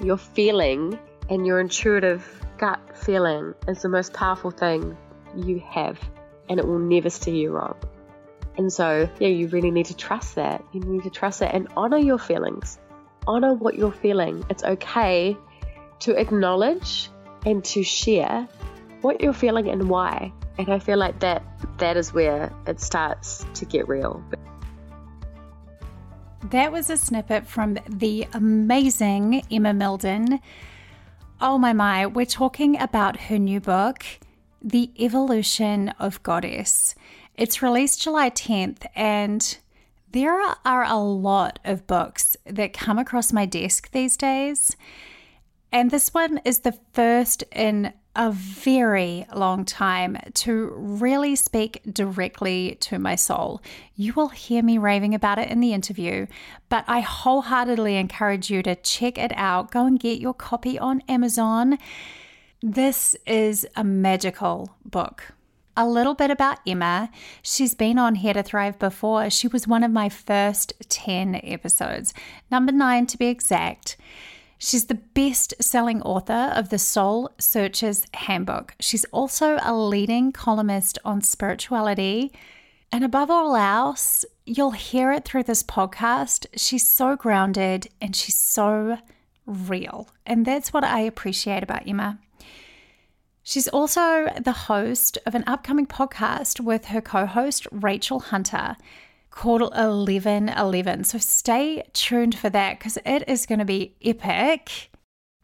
your feeling and your intuitive gut feeling is the most powerful thing you have, and it will never steer you wrong. And so, yeah, you really need to trust that. You need to trust that and honor your feelings. Honor what you're feeling. It's okay to acknowledge and to share what you're feeling and why. And I feel like that that is where it starts to get real. That was a snippet from the amazing Emma Mildon. Oh my my, we're talking about her new book, The Evolution of Goddess. It's released July 10th, and there are a lot of books that come across my desk these days. And this one is the first in a very long time to really speak directly to my soul. You will hear me raving about it in the interview, but I wholeheartedly encourage you to check it out. Go and get your copy on Amazon. This is a magical book. A little bit about Emma. She's been on Here to Thrive before. She was one of my first 10 episodes, number nine to be exact. She's the best selling author of the Soul Searcher's Handbook. She's also a leading columnist on spirituality. And above all else, you'll hear it through this podcast. She's so grounded and she's so real. And that's what I appreciate about Emma. She's also the host of an upcoming podcast with her co host, Rachel Hunter called 1111. So stay tuned for that because it is going to be epic.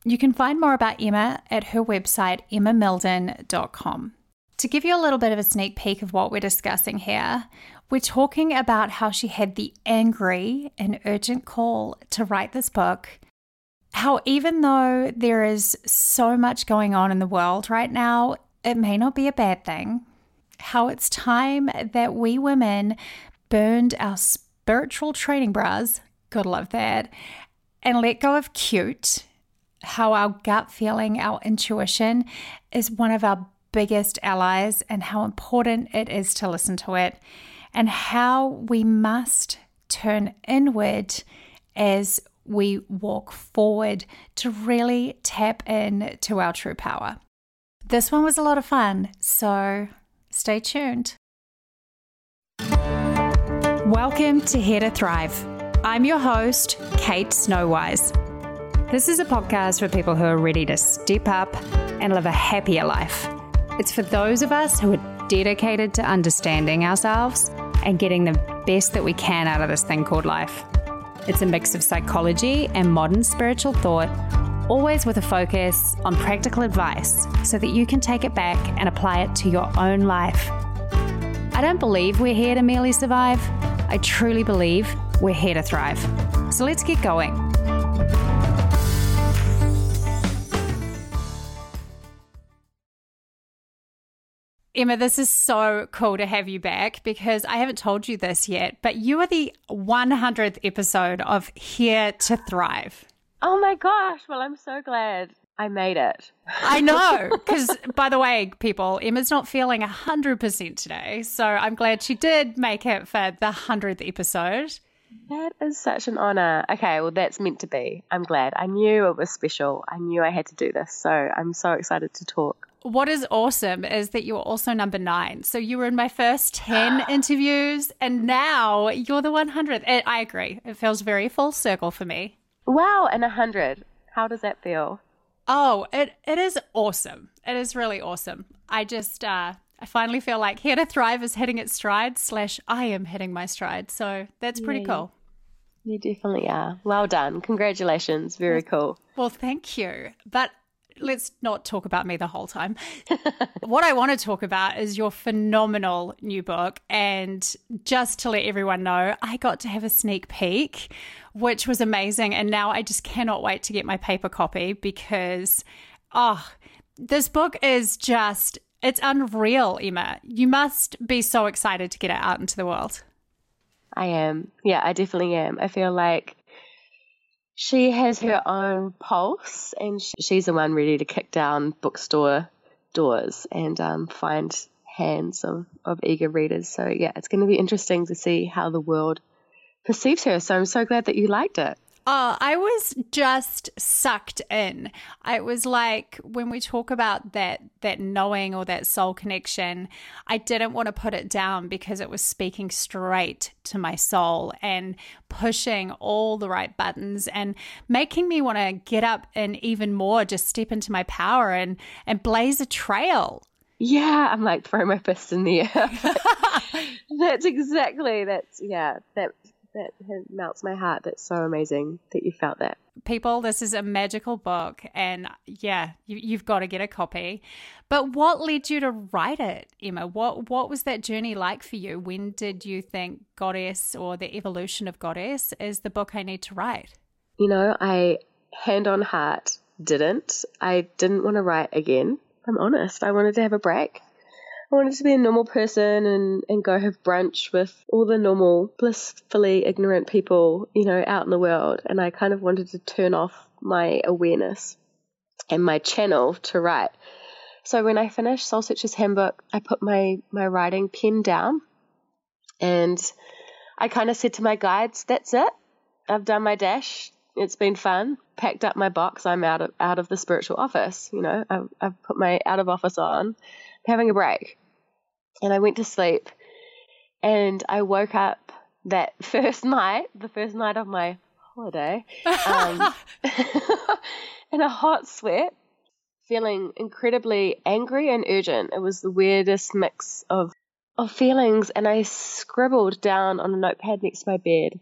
You can find more about Emma at her website, emmamildon.com. To give you a little bit of a sneak peek of what we're discussing here, we're talking about how she had the angry and urgent call to write this book. How, even though there is so much going on in the world right now, it may not be a bad thing. How it's time that we women burned our spiritual training bras, gotta love that, and let go of cute. How our gut feeling, our intuition is one of our biggest allies, and how important it is to listen to it, and how we must turn inward as we walk forward to really tap in to our true power. This one was a lot of fun, so stay tuned. Welcome to Here to Thrive. I'm your host, Kate Snowise. This is a podcast for people who are ready to step up and live a happier life. It's for those of us who are dedicated to understanding ourselves and getting the best that we can out of this thing called life. It's a mix of psychology and modern spiritual thought, always with a focus on practical advice so that you can take it back and apply it to your own life. I don't believe we're here to merely survive. I truly believe we're here to thrive. So let's get going. Emma, this is so cool to have you back because I haven't told you this yet, but you are the 100th episode of Here to Thrive. Oh my gosh. Well, I'm so glad. I made it. I know. Because, by the way, people, Emma's not feeling 100% today. So I'm glad she did make it for the 100th episode. That is such an honor. Okay, well, that's meant to be. I'm glad. I knew it was special. I knew I had to do this. So I'm so excited to talk. What is awesome is that you were also number nine. So you were in my first 10 interviews, and now you're the 100th. Eh, I agree. It feels very full circle for me. Wow, and 100. How does that feel? Oh, it it is awesome. It is really awesome. I just uh I finally feel like Here to Thrive is hitting its stride, slash, I am hitting my stride. So that's pretty yeah, cool. You definitely are. Well done. Congratulations. Very cool. Well, thank you. But let's not talk about me the whole time. what I want to talk about is your phenomenal new book. And just to let everyone know, I got to have a sneak peek, which was amazing. And now I just cannot wait to get my paper copy because, oh, this book is just, it's unreal, Emma. You must be so excited to get it out into the world. I am. Yeah, I definitely am. I feel like she has her own pulse, and she's the one ready to kick down bookstore doors and um, find hands of, of eager readers. So, yeah, it's going to be interesting to see how the world perceives her. So, I'm so glad that you liked it. Oh, I was just sucked in. It was like when we talk about that that knowing or that soul connection, I didn't want to put it down because it was speaking straight to my soul and pushing all the right buttons and making me want to get up and even more just step into my power and and blaze a trail. Yeah, I'm like throw my fist in the air. that's exactly that's yeah that that melts my heart. That's so amazing that you felt that. People, this is a magical book, and yeah, you, have got to get a copy. But what led you to write it, Emma? What what was that journey like for you? When did you think Goddess or the evolution of Goddess is the book I need to write? You know, I hand on heart didn't. I didn't want to write again. I'm honest. I wanted to have a break. I wanted to be a normal person and, and go have brunch with all the normal, blissfully ignorant people, you know, out in the world. And I kind of wanted to turn off my awareness and my channel to write. So when I finished Soul Searcher's Handbook, I put my, my writing pen down and I kind of said to my guides, that's it. I've done my dash. It's been fun. Packed up my box. I'm out of out of the spiritual office. You know, I've, I've put my out of office on, having a break and I went to sleep and I woke up that first night, the first night of my holiday, um, in a hot sweat, feeling incredibly angry and urgent. It was the weirdest mix of of feelings, and I scribbled down on a notepad next to my bed,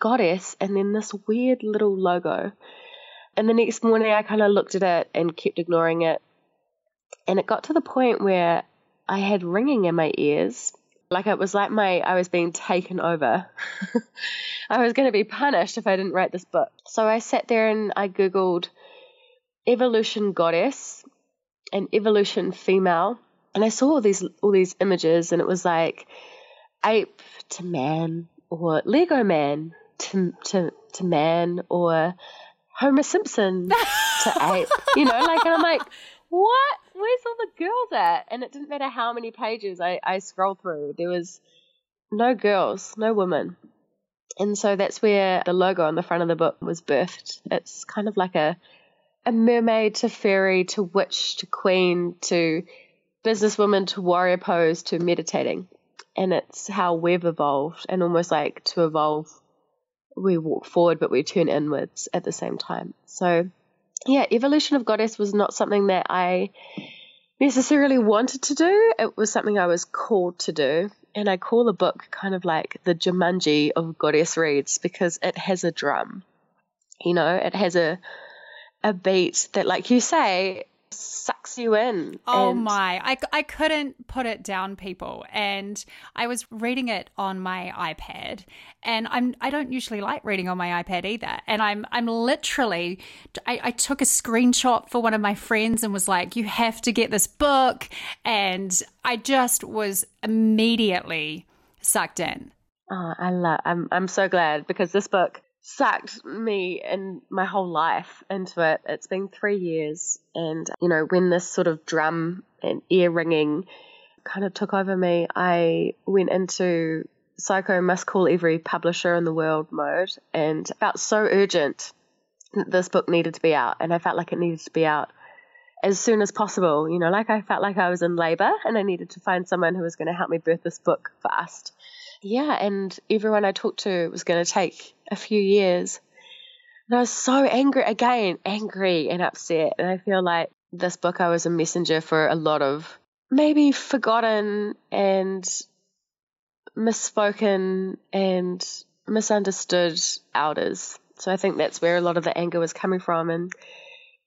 goddess, and then this weird little logo. And the next morning, I kind of looked at it and kept ignoring it. And it got to the point where I had ringing in my ears. Like it was like my I was being taken over. I was going to be punished if I didn't write this book. So I sat there and I googled evolution goddess and evolution female and I saw all these all these images and it was like ape to man or Lego man to to to man or Homer Simpson to ape. You know, like and I'm like what? Where's all the girls at? And it didn't matter how many pages I, I scrolled through, there was no girls, no women. And so that's where the logo on the front of the book was birthed. It's kind of like a a mermaid to fairy to witch to queen to businesswoman to warrior pose to meditating. And it's how we've evolved and almost like to evolve we walk forward but we turn inwards at the same time. So yeah, evolution of goddess was not something that I necessarily wanted to do. It was something I was called to do. And I call the book kind of like the Jumanji of goddess reads because it has a drum. You know, it has a a beat that, like you say, sucks you in. Oh and... my. I, I couldn't put it down, people. And I was reading it on my iPad. And I'm I don't usually like reading on my iPad either. And I'm I'm literally I, I took a screenshot for one of my friends and was like, you have to get this book. And I just was immediately sucked in. Oh, I love I'm I'm so glad because this book sucked me and my whole life into it. It's been three years, and you know, when this sort of drum and ear ringing kind of took over me, I went into Psycho must call every publisher in the world mode and felt so urgent that this book needed to be out, and I felt like it needed to be out as soon as possible. You know, like I felt like I was in labor and I needed to find someone who was going to help me birth this book fast. Yeah, and everyone I talked to was going to take a few years. And I was so angry again, angry and upset. And I feel like this book, I was a messenger for a lot of maybe forgotten and misspoken and misunderstood elders. So I think that's where a lot of the anger was coming from. And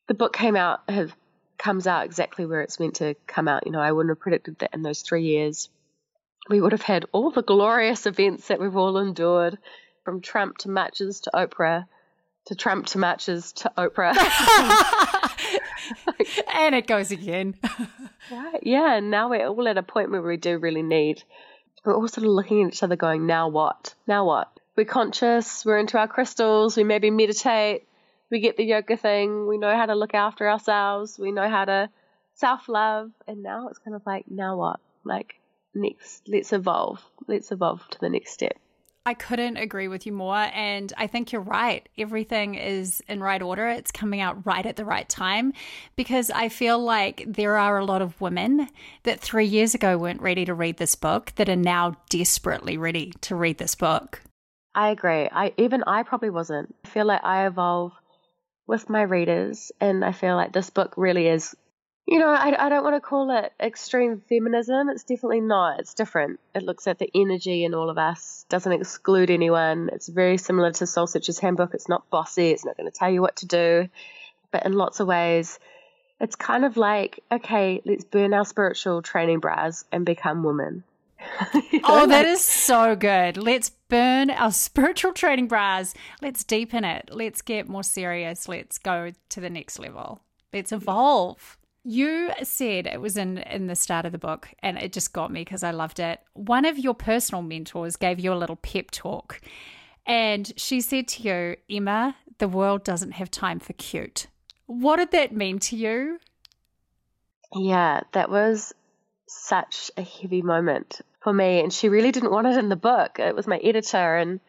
the book came out, have, comes out exactly where it's meant to come out. You know, I wouldn't have predicted that in those three years we would have had all the glorious events that we've all endured from Trump to matches to Oprah to Trump to matches to Oprah. and it goes again. right. Yeah. And now we're all at a point where we do really need, we're all sort of looking at each other going, now what? Now what? We're conscious, we're into our crystals, we maybe meditate, we get the yoga thing, we know how to look after ourselves, we know how to self love. And now it's kind of like, now what? Like, next let's evolve let's evolve to the next step I couldn't agree with you more. And I think you're right. Everything is in right order. It's coming out right at the right time because I feel like there are a lot of women that three years ago weren't ready to read this book that are now desperately ready to read this book. I agree. I even I probably wasn't. I feel like I evolve with my readers, and I feel like this book really is you know, I, I don't want to call it extreme feminism. It's definitely not. It's different. It looks at the energy in all of us, doesn't exclude anyone. It's very similar to Soul Searcher's Handbook. It's not bossy, it's not going to tell you what to do. But in lots of ways, it's kind of like, okay, let's burn our spiritual training bras and become women. you know, oh, that like, is so good. Let's burn our spiritual training bras. Let's deepen it. Let's get more serious. Let's go to the next level. Let's evolve. You said it was in in the start of the book, and it just got me because I loved it. One of your personal mentors gave you a little pep talk, and she said to you, "Emma, the world doesn't have time for cute." What did that mean to you? Yeah, that was such a heavy moment for me, and she really didn't want it in the book. It was my editor, and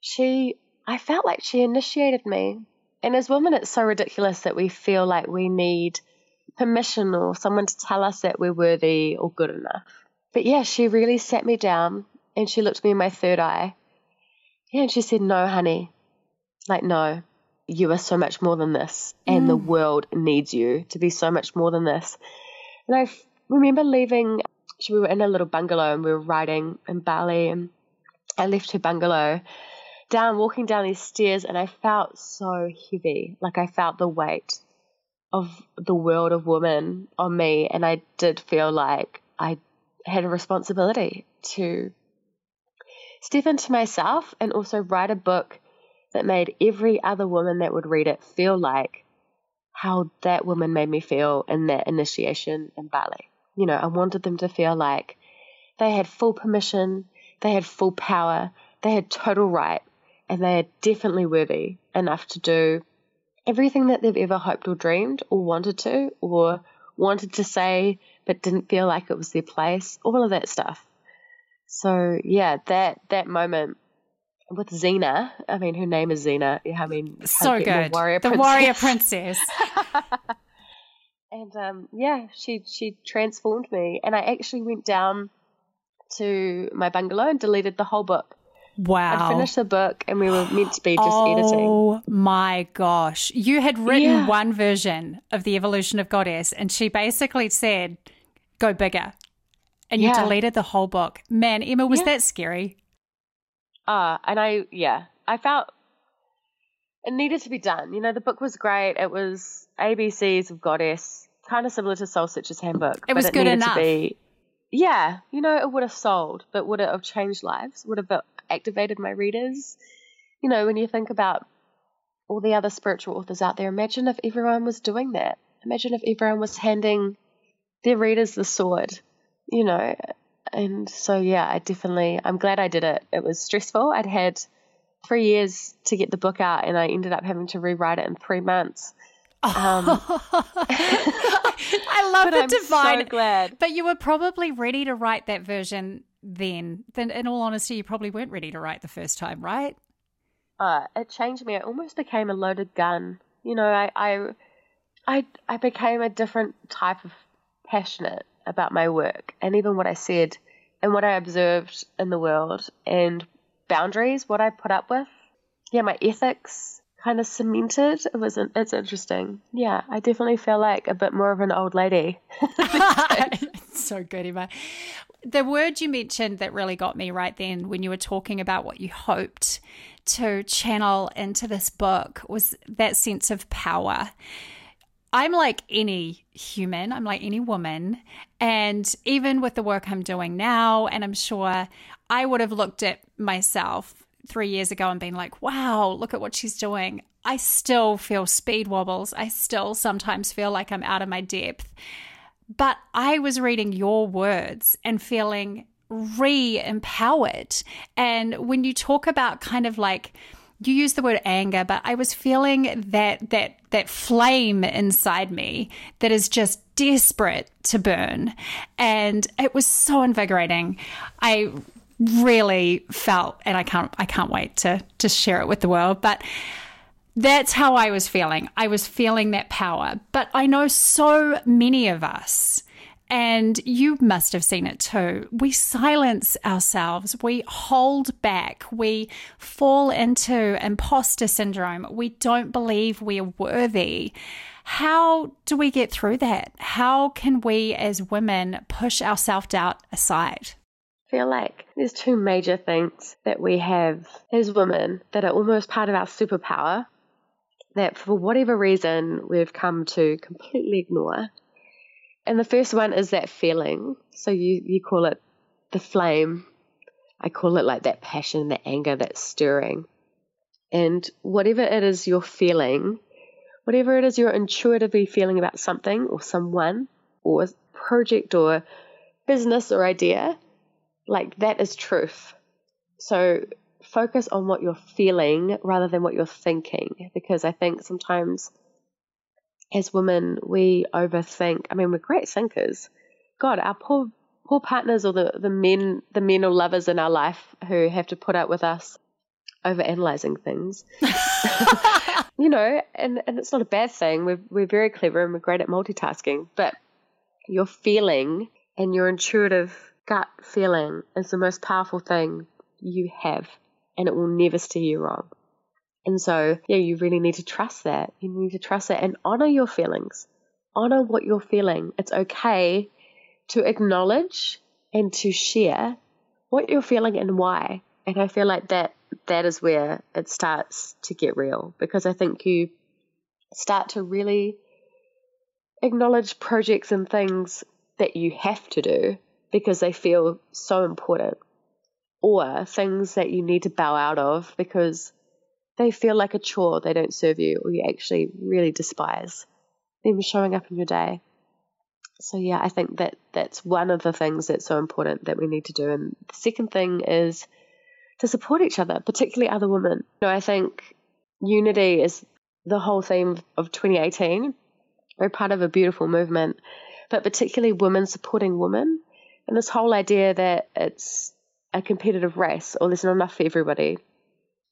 she, I felt like she initiated me. And as women, it's so ridiculous that we feel like we need permission or someone to tell us that we're worthy or good enough. But yeah, she really sat me down and she looked me in my third eye. Yeah, and she said, No, honey. Like, no, you are so much more than this. And mm. the world needs you to be so much more than this. And I f- remember leaving, we were in a little bungalow and we were riding in Bali. And I left her bungalow down, walking down these stairs, and I felt so heavy. Like I felt the weight of the world of women on me, and I did feel like I had a responsibility to step into myself and also write a book that made every other woman that would read it feel like how that woman made me feel in that initiation in Bali. You know, I wanted them to feel like they had full permission, they had full power, they had total right, and they are definitely worthy enough to do everything that they've ever hoped or dreamed or wanted to or wanted to say but didn't feel like it was their place, all of that stuff. So yeah, that that moment with Xena, I mean her name is Xena. I mean so good, warrior the warrior princess. and um, yeah, she she transformed me, and I actually went down to my bungalow and deleted the whole book. Wow. I finished the book and we were meant to be just oh, editing. Oh my gosh. You had written yeah. one version of The Evolution of Goddess and she basically said, go bigger. And you deleted the whole book. Man, Emma, was yeah. that scary? Uh, and I, yeah, I felt it needed to be done. You know, the book was great. It was ABCs of Goddess, kind of similar to Soul Searcher's Handbook. It was good enough. To Be, yeah, you know, it would have sold, but would it have changed lives? Would it have activated my readers. You know, when you think about all the other spiritual authors out there, imagine if everyone was doing that. Imagine if everyone was handing their readers the sword, you know. And so, yeah, I definitely, I'm glad I did it. It was stressful. I'd had three years to get the book out, and I ended up having to rewrite it in three months. Um, I love the I'm divine. So glad. But you were probably ready to write that version then, then in all honesty, you probably weren't ready to write the first time, right? Uh, it changed me. I almost became a loaded gun. You know, I, I, I, I became a different type of passionate about my work and even what I said and what I observed in the world and boundaries, what I put up with. Yeah, my ethics kind of cemented. It was it's interesting. Yeah, I definitely feel like a bit more of an old lady. so good, Emma the word you mentioned that really got me right then when you were talking about what you hoped to channel into this book was that sense of power. I'm like any human, I'm like any woman. And even with the work I'm doing now, and I'm sure I would have looked at myself three years ago and been like, wow, look at what she's doing. I still feel speed wobbles. I still sometimes feel like I'm out of my depth. But I was reading your words and feeling re empowered. And when you talk about kind of like, you use the word anger, but I was feeling that that that flame inside me that is just desperate to burn. And it was so invigorating. I really felt, and I can't I can't wait to to share it with the world, but that's how I was feeling. I was feeling that power. But I know so many of us, and you must have seen it too. We silence ourselves, we hold back, we fall into imposter syndrome, we don't believe we're worthy. How do we get through that? How can we as women push our self doubt aside? Feel like there's two major things that we have as women that are almost part of our superpower that for whatever reason we've come to completely ignore. And the first one is that feeling. So you, you call it the flame. I call it like that passion, that anger, that stirring. And whatever it is you're feeling, whatever it is you're intuitively feeling about something or someone or project or business or idea, like that is truth. So focus on what you're feeling rather than what you're thinking because I think sometimes as women we overthink. I mean, we're great thinkers. God, our poor poor partners or the, the men the men or lovers in our life who have to put up with us over analyzing things. you know, and, and it's not a bad thing. We're we're very clever and we're great at multitasking, but your feeling and your intuitive gut feeling is the most powerful thing you have and it will never steer you wrong. And so, yeah, you really need to trust that. You need to trust it and honor your feelings. Honor what you're feeling. It's okay to acknowledge and to share what you're feeling and why. And I feel like that that is where it starts to get real because I think you start to really acknowledge projects and things that you have to do because they feel so important or things that you need to bow out of because they feel like a chore, they don't serve you, or you actually really despise them showing up in your day. So yeah, I think that that's one of the things that's so important that we need to do. And the second thing is to support each other, particularly other women. You know, I think unity is the whole theme of 2018. We're part of a beautiful movement, but particularly women supporting women. And this whole idea that it's a competitive race or there's not enough for everybody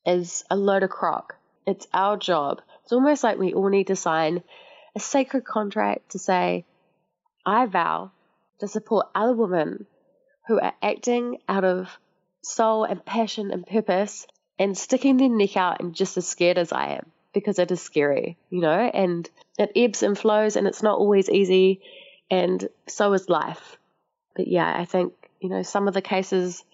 is a load of crock. It's our job. It's almost like we all need to sign a sacred contract to say, I vow to support other women who are acting out of soul and passion and purpose and sticking their neck out and just as scared as I am because it is scary, you know, and it ebbs and flows and it's not always easy and so is life. But yeah, I think, you know, some of the cases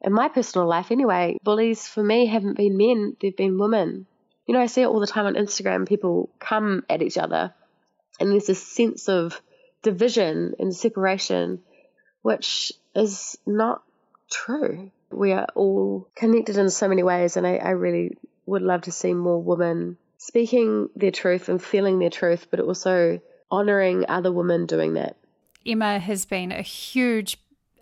in my personal life anyway, bullies for me haven't been men, they've been women. You know, I see it all the time on Instagram. People come at each other, and there's this sense of division and separation, which is not true. We are all connected in so many ways, and I, I really would love to see more women speaking their truth and feeling their truth, but also honoring other women doing that. Emma has been a huge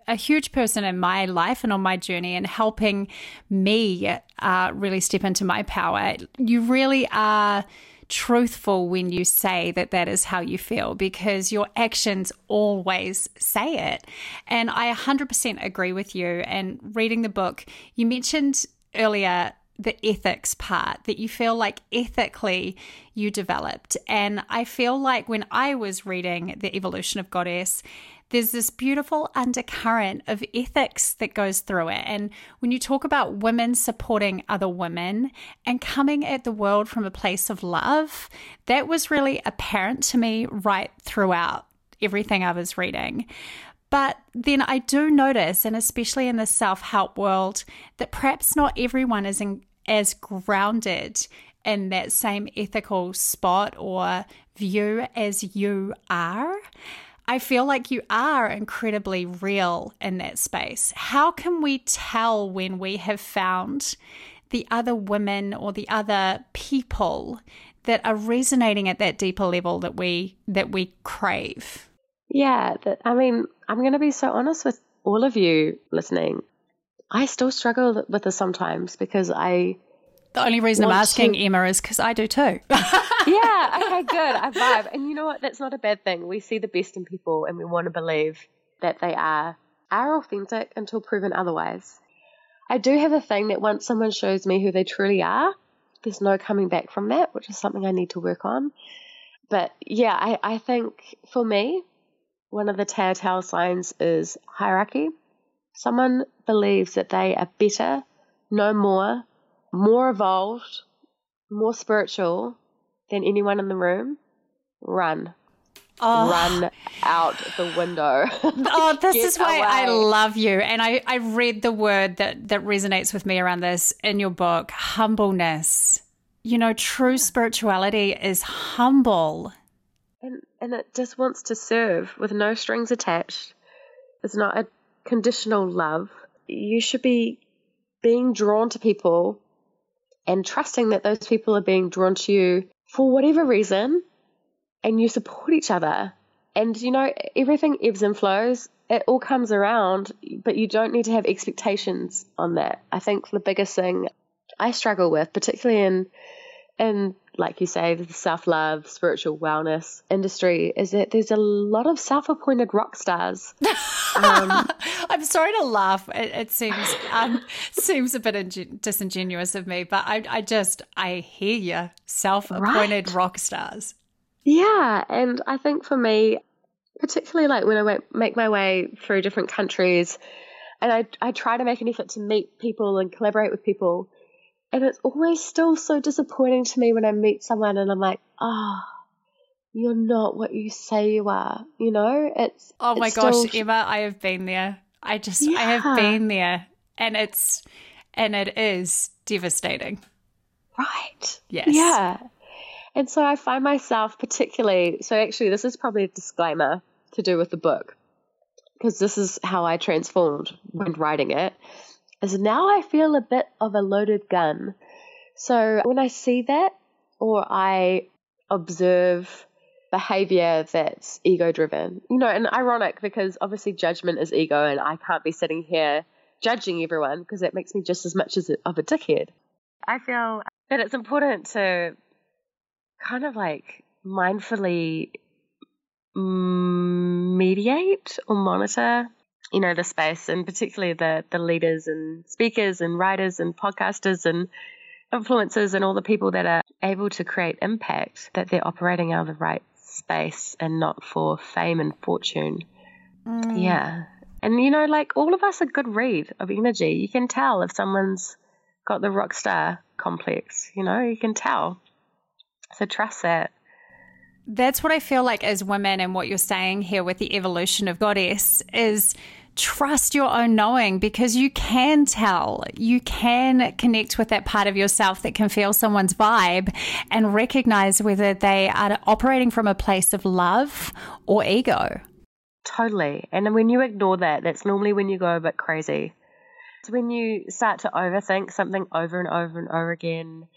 a huge person in my life and on my journey and helping me uh, really step into my power. You really are truthful when you say that that is how you feel because your actions always say it. And I 100% agree with you. And reading the book, you mentioned earlier the ethics part that you feel like ethically you developed. And I feel like when I was reading The Evolution of Goddess, there's this beautiful undercurrent of ethics that goes through it. And when you talk about women supporting other women and coming at the world from a place of love, that was really apparent to me right throughout everything I was reading. But then I do notice, and especially in the self help world, that perhaps not everyone is in, as grounded in that same ethical spot or view as you are. I feel like you are incredibly real in that space. How can we tell when we have found the other women or the other people that are resonating at that deeper level that we that we crave? Yeah, that, I mean, I'm going to be so honest with all of you listening. I still struggle with this sometimes because I the only reason I'm asking to... Emma is because I do too. yeah, okay, good. I vibe. And you know what? That's not a bad thing. We see the best in people and we want to believe that they are are authentic until proven otherwise. I do have a thing that once someone shows me who they truly are, there's no coming back from that, which is something I need to work on. But yeah, I, I think for me, one of the telltale signs is hierarchy. Someone believes that they are better, no more, more evolved, more spiritual than anyone in the room. Run. Oh. Run out the window. oh, this is why away. I love you. And I, I read the word that, that resonates with me around this in your book humbleness. You know, true spirituality is humble. And, and it just wants to serve with no strings attached. It's not a conditional love. You should be being drawn to people and trusting that those people are being drawn to you for whatever reason and you support each other. And you know, everything ebbs and flows. It all comes around, but you don't need to have expectations on that. I think the biggest thing I struggle with, particularly in in like you say, the self love, spiritual wellness industry, is that there's a lot of self appointed rock stars. Um, I'm sorry to laugh. It, it seems um, seems a bit ingen- disingenuous of me, but I, I just I hear you. Self appointed right. rock stars. Yeah, and I think for me, particularly like when I make my way through different countries, and I I try to make an effort to meet people and collaborate with people, and it's always still so disappointing to me when I meet someone and I'm like, ah. Oh, you're not what you say you are. You know, it's. Oh my gosh, Emma, I have been there. I just, yeah. I have been there, and it's, and it is devastating. Right. Yes. Yeah. And so I find myself particularly, so actually, this is probably a disclaimer to do with the book, because this is how I transformed when writing it, is now I feel a bit of a loaded gun. So when I see that, or I observe behavior that's ego driven, you know, and ironic because obviously judgment is ego, and I can't be sitting here judging everyone because that makes me just as much as a, of a dickhead. I feel that it's important to kind of like mindfully mediate or monitor you know the space and particularly the the leaders and speakers and writers and podcasters and influencers and all the people that are able to create impact that they're operating out of the right space and not for fame and fortune mm. yeah and you know like all of us a good read of energy you can tell if someone's got the rock star complex you know you can tell so trust that. That's what I feel like as women, and what you're saying here with the evolution of goddess is trust your own knowing because you can tell, you can connect with that part of yourself that can feel someone's vibe and recognize whether they are operating from a place of love or ego. Totally. And when you ignore that, that's normally when you go a bit crazy. It's when you start to overthink something over and over and over again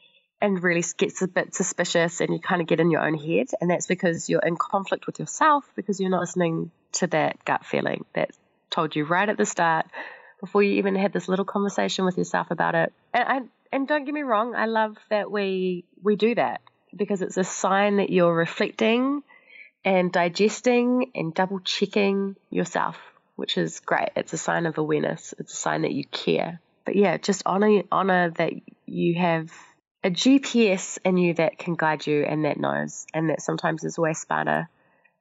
and really gets a bit suspicious and you kind of get in your own head. And that's because you're in conflict with yourself because you're not listening to that gut feeling that told you right at the start before you even had this little conversation with yourself about it. And I, and don't get me wrong, I love that we we do that because it's a sign that you're reflecting and digesting and double checking yourself, which is great. It's a sign of awareness. It's a sign that you care. But yeah, just honor honor that you have a GPS in you that can guide you and that knows, and that sometimes is way smarter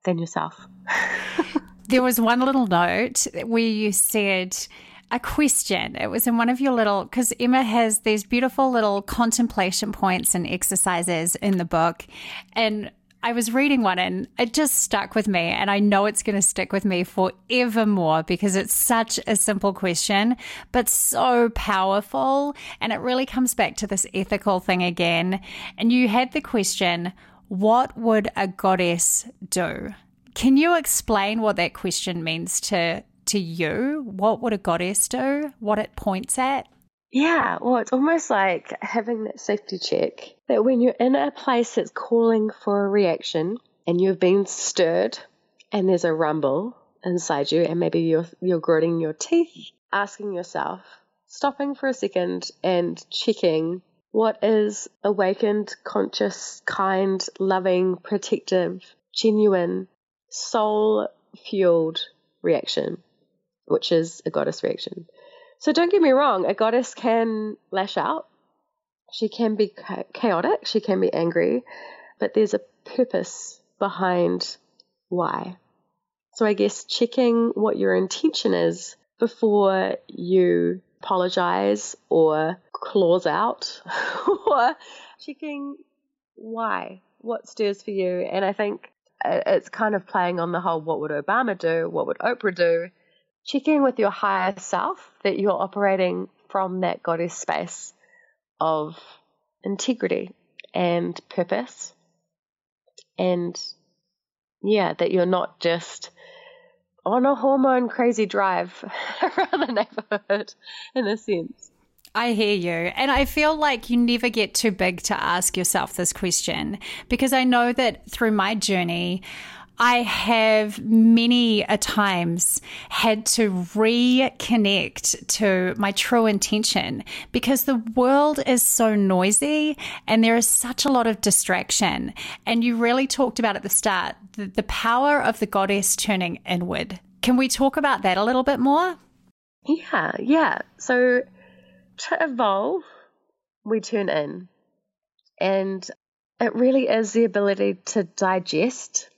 than yourself. there was one little note where you said, a question. It was in one of your little, because Emma has these beautiful little contemplation points and exercises in the book. And I was reading one and it just stuck with me. And I know it's going to stick with me forevermore because it's such a simple question, but so powerful. And it really comes back to this ethical thing again. And you had the question, what would a goddess do? Can you explain what that question means to to you? What would a goddess do? What it points at? Yeah, well, it's almost like having that safety check that when you're in a place that's calling for a reaction and you've been stirred and there's a rumble inside you and maybe you're you're gritting your teeth, asking yourself, stopping for a second and checking what is awakened, conscious, kind, loving, protective, genuine, soul fueled reaction, which is a goddess reaction. So don't get me wrong, a goddess can lash out. She can be chaotic, she can be angry, but there's a purpose behind why. So I guess checking what your intention is before you apologize or claws out or checking why, what stirs for you. And I think Uh, it's kind of playing on the whole what would Obama do? What would Oprah do? Checking with your higher self that you're operating from that goddess space of integrity and purpose. And yeah, that you're not just on a hormone crazy drive around the neighborhood in a sense. I hear you. And I feel like you never get too big to ask yourself this question because I know that through my journey, I have many a times had to reconnect to my true intention because the world is so noisy and there is such a lot of distraction. And you really talked about at the start the, the power of the goddess turning inward. Can we talk about that a little bit more? Yeah, yeah. So to evolve, we turn in. And it really is the ability to digest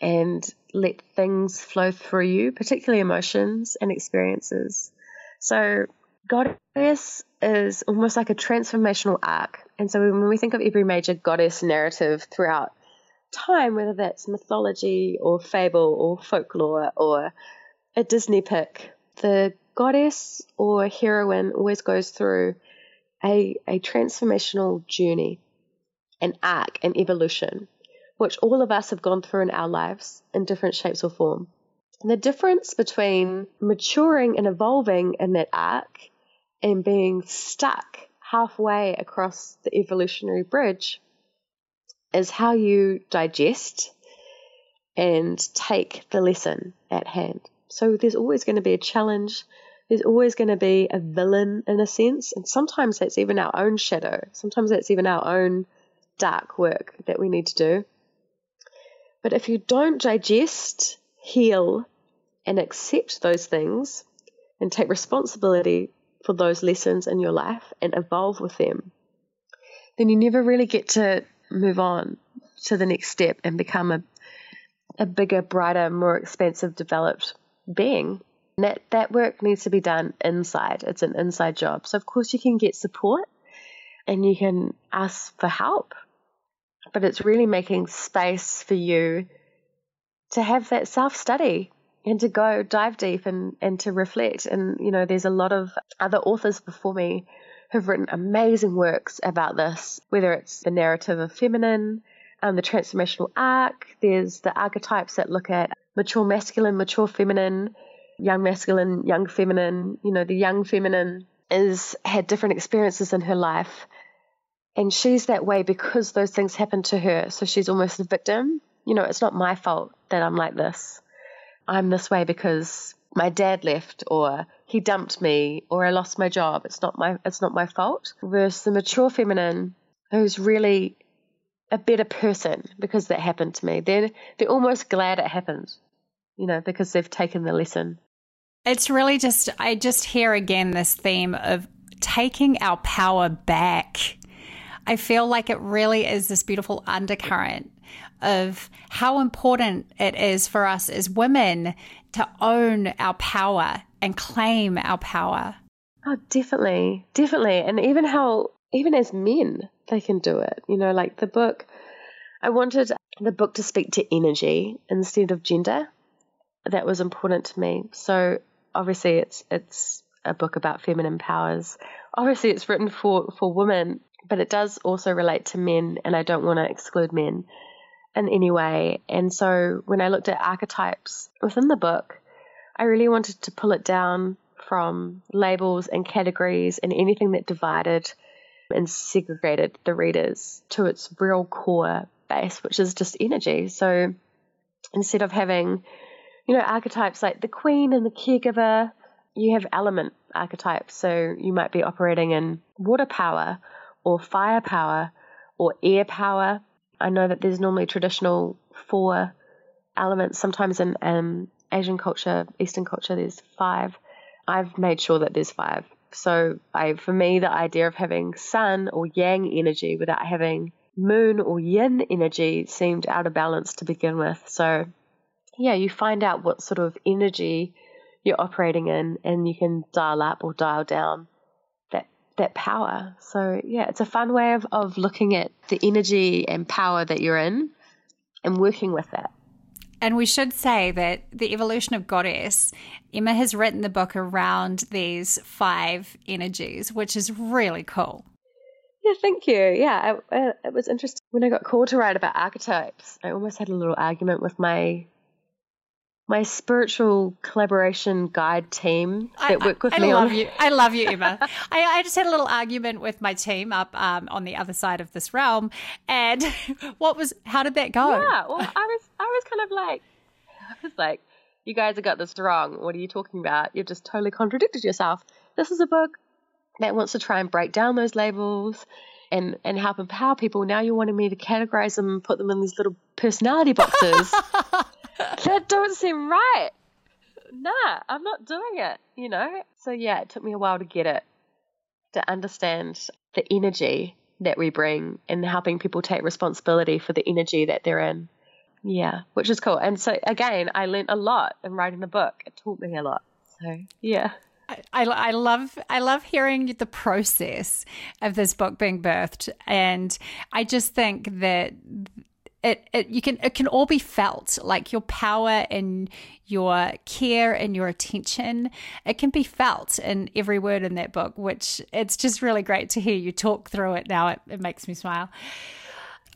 and let things flow through you, particularly emotions and experiences. So, goddess is almost like a transformational arc. And so, when we think of every major goddess narrative throughout time, whether that's mythology or fable or folklore or a Disney pick, the goddess or heroine always goes through a, a transformational journey, an arc, an evolution which all of us have gone through in our lives in different shapes or form. And the difference between maturing and evolving in that arc and being stuck halfway across the evolutionary bridge is how you digest and take the lesson at hand. So there's always going to be a challenge. There's always going to be a villain in a sense. And sometimes that's even our own shadow. Sometimes that's even our own dark work that we need to do. But if you don't digest, heal, and accept those things and take responsibility for those lessons in your life and evolve with them, then you never really get to move on to the next step and become a, a bigger, brighter, more expansive, developed being. That, that work needs to be done inside. It's an inside job. So, of course, you can get support and you can ask for help but it's really making space for you to have that self study and to go dive deep and, and to reflect. And, you know, there's a lot of other authors before me who've written amazing works about this, whether it's the narrative of feminine, um, the transformational arc, there's the archetypes that look at mature masculine, mature feminine, young masculine, young feminine. You know, the young feminine is had different experiences in her life and she's that way because those things happened to her. So she's almost a victim. You know, it's not my fault that I'm like this. I'm this way because my dad left or he dumped me or I lost my job. It's not my it's not my fault. Versus the mature feminine who's really a better person because that happened to me. They're they're almost glad it happened. You know, because they've taken the lesson. It's really just I just hear again this theme of taking our power back I feel like it really is this beautiful undercurrent of how important it is for us as women to own our power and claim our power. Oh, definitely. Definitely. And even how, even as men, they can do it. You know, like the book, I wanted the book to speak to energy instead of gender. That was important to me. So obviously it's, it's, a book about feminine powers. Obviously, it's written for, for women, but it does also relate to men, and I don't want to exclude men in any way. And so when I looked at archetypes within the book, I really wanted to pull it down from labels and categories and anything that divided and segregated the readers to its real core base, which is just energy. So instead of having, you know, archetypes like the queen and the caregiver, you have element archetypes. So you might be operating in water power or fire power or air power. I know that there's normally traditional four elements. Sometimes in um, Asian culture, Eastern culture, there's five. I've made sure that there's five. So I, for me, the idea of having sun or yang energy without having moon or yin energy seemed out of balance to begin with. So yeah, you find out what sort of energy you're operating in and you can dial up or dial down that that power. So yeah, it's a fun way of, of looking at the energy and power that you're in and working with that. And we should say that the evolution of goddess, Emma has written the book around these five energies, which is really cool. Yeah, thank you. Yeah, it, uh, it was interesting when I got called to write about archetypes. I almost had a little argument with my my spiritual collaboration guide team that work with I, me. I love on... you. I love you, Emma. I, I, just had a little argument with my team up um, on the other side of this realm, and what was? How did that go? Yeah, well, I was, I was kind of like, I was like, you guys have got this wrong. What are you talking about? You've just totally contradicted yourself. This is a book that wants to try and break down those labels and and help empower people. Now you're wanting me to categorize them and put them in these little personality boxes. that don't seem right. Nah, I'm not doing it, you know? So yeah, it took me a while to get it, to understand the energy that we bring and helping people take responsibility for the energy that they're in. Yeah, which is cool. And so again, I learned a lot in writing the book. It taught me a lot. So yeah. I, I love I love hearing the process of this book being birthed, and I just think that it, it you can it can all be felt like your power and your care and your attention. It can be felt in every word in that book which it's just really great to hear you talk through it now. It, it makes me smile.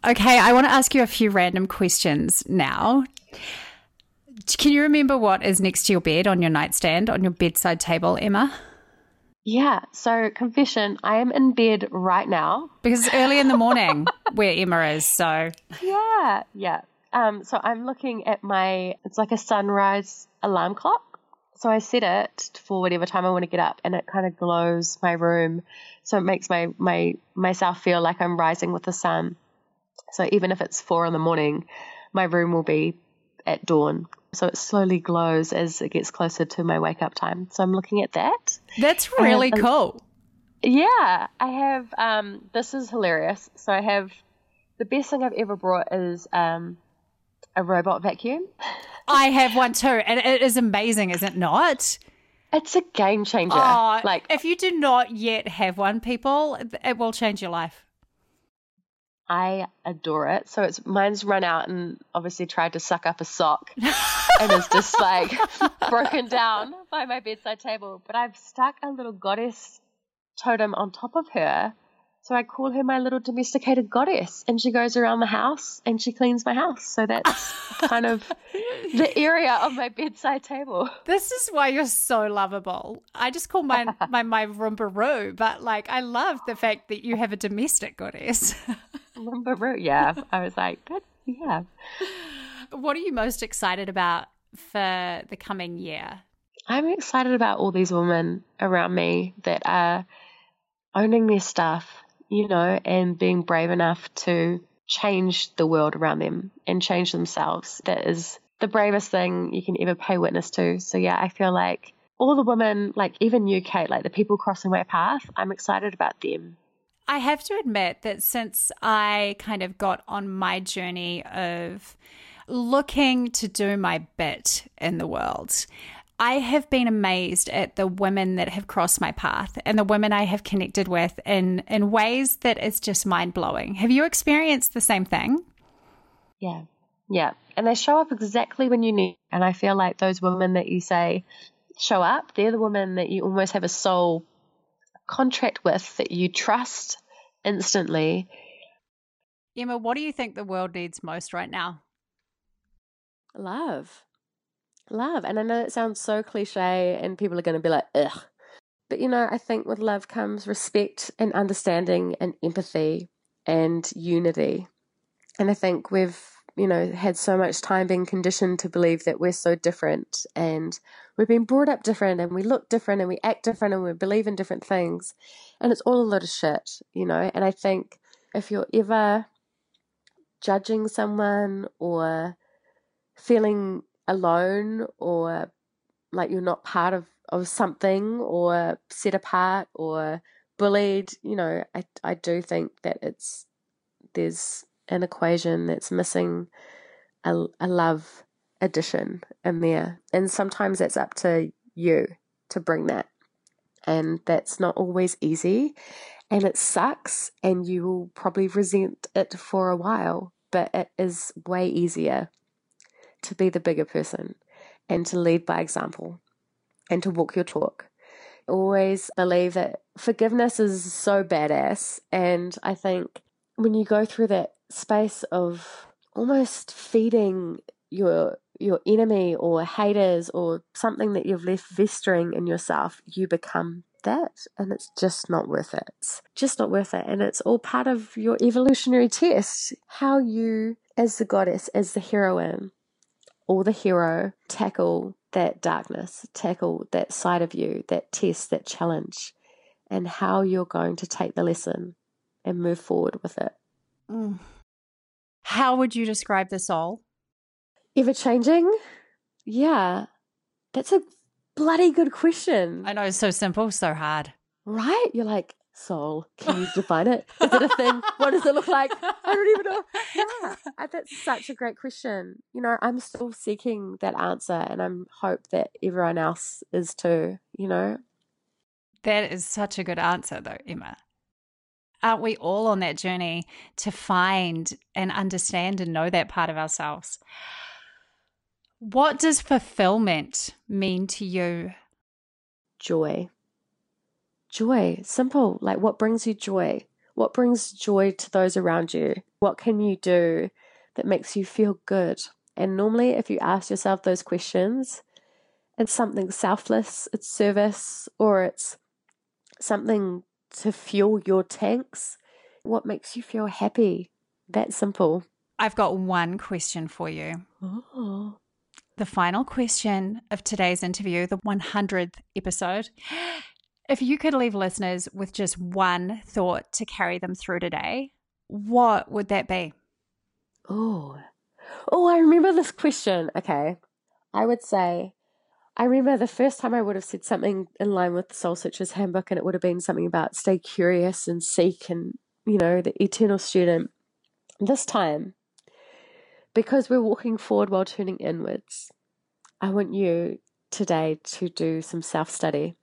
Okay i want to ask you a few random questions now. Can you remember what is next to your bed on your nightstand on your bedside table emma yeah. So, confession, I am in bed right now. Because it's early in the morning where Emma is. So, yeah. Yeah. Um, so, I'm looking at my, it's like a sunrise alarm clock. So, I set it for whatever time I want to get up and it kind of glows my room. So, it makes my, my, myself feel like I'm rising with the sun. So, even if it's four in the morning, my room will be at dawn. So it slowly glows as it gets closer to my wake up time. So I'm looking at that. That's really cool. Yeah, I have. Um, this is hilarious. So I have the best thing I've ever brought is um, a robot vacuum. I have one too, and it is amazing, is it not? It's a game changer. Oh, like if you do not yet have one, people, it will change your life. I adore it. So it's mine's run out and obviously tried to suck up a sock and is just like broken down by my bedside table. But I've stuck a little goddess totem on top of her. So I call her my little domesticated goddess and she goes around the house and she cleans my house. So that's kind of the area of my bedside table. This is why you're so lovable. I just call my my my Roomba but like I love the fact that you have a domestic goddess. Roomba yeah. I was like, good, yeah. What are you most excited about for the coming year? I'm excited about all these women around me that are owning their stuff, you know, and being brave enough to change the world around them and change themselves. That is the bravest thing you can ever pay witness to. So, yeah, I feel like all the women, like even you, Kate, like the people crossing my path, I'm excited about them. I have to admit that since I kind of got on my journey of looking to do my bit in the world, I have been amazed at the women that have crossed my path and the women I have connected with in, in ways that is just mind blowing. Have you experienced the same thing? Yeah. Yeah. And they show up exactly when you need. And I feel like those women that you say show up, they're the women that you almost have a soul contract with that you trust instantly. Emma, what do you think the world needs most right now? Love. Love. And I know it sounds so cliche and people are going to be like, ugh. But you know, I think with love comes respect and understanding and empathy and unity. And I think we've you know, had so much time being conditioned to believe that we're so different and we've been brought up different and we look different and we act different and we believe in different things. And it's all a lot of shit, you know. And I think if you're ever judging someone or feeling alone or like you're not part of, of something or set apart or bullied, you know, I I do think that it's there's an equation that's missing a, a love addition in there. And sometimes it's up to you to bring that. And that's not always easy. And it sucks. And you will probably resent it for a while. But it is way easier to be the bigger person and to lead by example and to walk your talk. Always believe that forgiveness is so badass. And I think when you go through that space of almost feeding your your enemy or haters or something that you've left festering in yourself, you become that and it's just not worth it. It's just not worth it. And it's all part of your evolutionary test. How you, as the goddess, as the heroine, or the hero, tackle that darkness, tackle that side of you, that test, that challenge, and how you're going to take the lesson and move forward with it. Mm. How would you describe the soul? Ever changing? Yeah. That's a bloody good question. I know, it's so simple, so hard. Right? You're like, soul, can you define it? Is it a thing? what does it look like? I don't even know. Yeah. That's such a great question. You know, I'm still seeking that answer and I'm hope that everyone else is too, you know. That is such a good answer though, Emma aren't we all on that journey to find and understand and know that part of ourselves? What does fulfillment mean to you? Joy. Joy. Simple. Like, what brings you joy? What brings joy to those around you? What can you do that makes you feel good? And normally, if you ask yourself those questions, it's something selfless, it's service, or it's something to fuel your tanks? What makes you feel happy? That simple. I've got one question for you. Oh. The final question of today's interview, the 100th episode. If you could leave listeners with just one thought to carry them through today, what would that be? Oh, oh, I remember this question. Okay. I would say I remember the first time I would have said something in line with the Soul Searchers Handbook, and it would have been something about stay curious and seek and, you know, the eternal student. This time, because we're walking forward while turning inwards, I want you today to do some self study.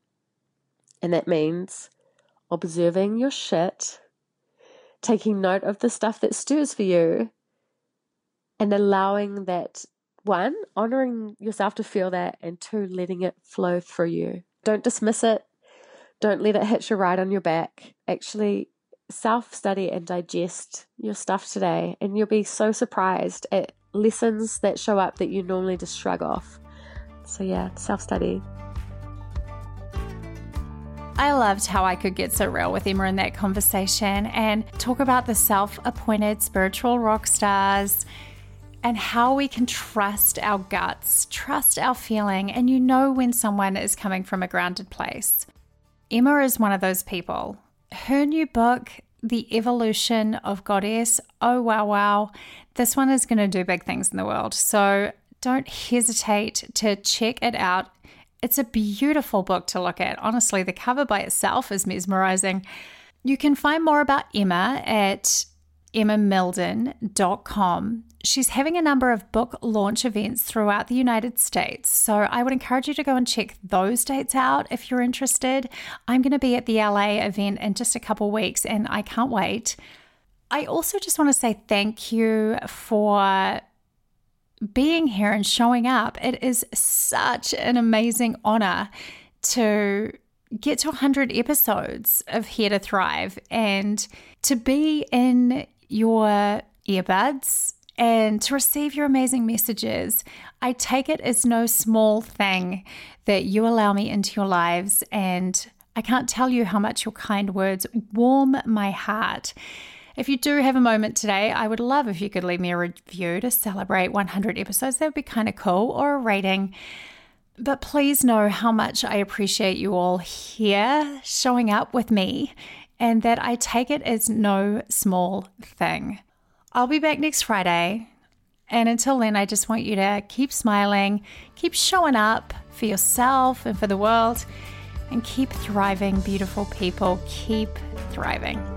And that means observing your shit, taking note of the stuff that stirs for you, and allowing that one, honoring yourself to feel that, and two, letting it flow through you. Don't dismiss it. Don't let it hit you right on your back. Actually, self study and digest your stuff today, and you'll be so surprised at lessons that show up that you normally just shrug off. So, yeah, self study. I loved how I could get so real with Emma in that conversation and talk about the self appointed spiritual rock stars and how we can trust our guts, trust our feeling, and you know when someone is coming from a grounded place. Emma is one of those people. Her new book, The Evolution of Goddess, oh wow, wow, this one is going to do big things in the world. So don't hesitate to check it out. It's a beautiful book to look at. Honestly, the cover by itself is mesmerizing. You can find more about Emma at emmamildon.com. She's having a number of book launch events throughout the United States. So I would encourage you to go and check those dates out if you're interested. I'm going to be at the LA event in just a couple weeks and I can't wait. I also just want to say thank you for being here and showing up. It is such an amazing honor to get to 100 episodes of Here to Thrive and to be in your earbuds and to receive your amazing messages. I take it as no small thing that you allow me into your lives, and I can't tell you how much your kind words warm my heart. If you do have a moment today, I would love if you could leave me a review to celebrate 100 episodes. That would be kind of cool, or a rating. But please know how much I appreciate you all here showing up with me and that I take it as no small thing. I'll be back next Friday. And until then, I just want you to keep smiling, keep showing up for yourself and for the world, and keep thriving, beautiful people. Keep thriving.